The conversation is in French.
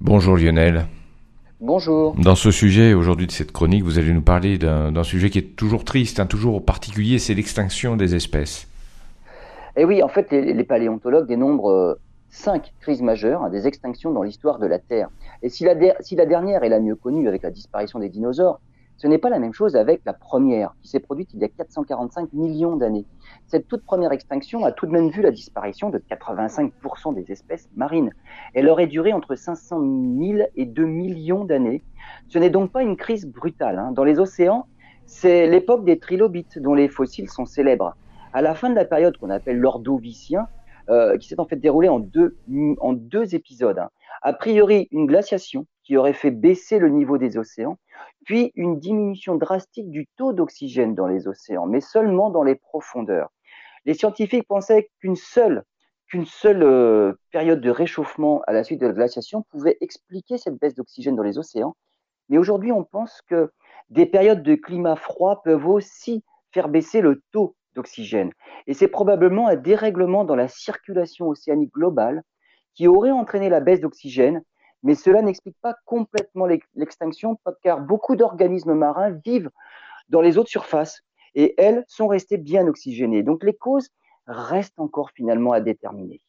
Bonjour Lionel. Bonjour. Dans ce sujet, aujourd'hui de cette chronique, vous allez nous parler d'un sujet qui est toujours triste, hein, toujours particulier, c'est l'extinction des espèces. Eh oui, en fait, les, paléontologues dénombrent euh, cinq crises majeures, hein, des extinctions dans l'histoire de la Terre. Et si la, si la dernière est la mieux connue avec la disparition des dinosaures, ce n'est pas la même chose avec la première, qui s'est produite il y a 445 millions d'années. Cette toute première extinction a tout de même vu la disparition de 85% des espèces marines. Elle aurait duré entre 500 000 et 2 millions d'années. Ce n'est donc pas une crise brutale. Hein. Dans les océans, c'est l'époque des trilobites dont les fossiles sont célèbres. À la fin de la période qu'on appelle l'ordovicien, euh, qui s'est en fait déroulée en deux, en deux épisodes. Hein. A priori, une glaciation qui aurait fait baisser le niveau des océans, puis une diminution drastique du taux d'oxygène dans les océans, mais seulement dans les profondeurs. Les scientifiques pensaient qu'une seule, euh, période de réchauffement à la suite de la glaciation pouvait expliquer cette baisse d'oxygène dans les océans, mais aujourd'hui on pense que des périodes de climat froid peuvent aussi faire baisser le taux d'oxygène. Et c'est probablement un dérèglement dans la circulation océanique globale qui aurait entraîné la baisse d'oxygène mais cela n'explique pas complètement l'extinction, car beaucoup d'organismes marins vivent dans les eaux de surface et elles sont restées bien oxygénées. Donc les causes restent encore finalement à déterminer.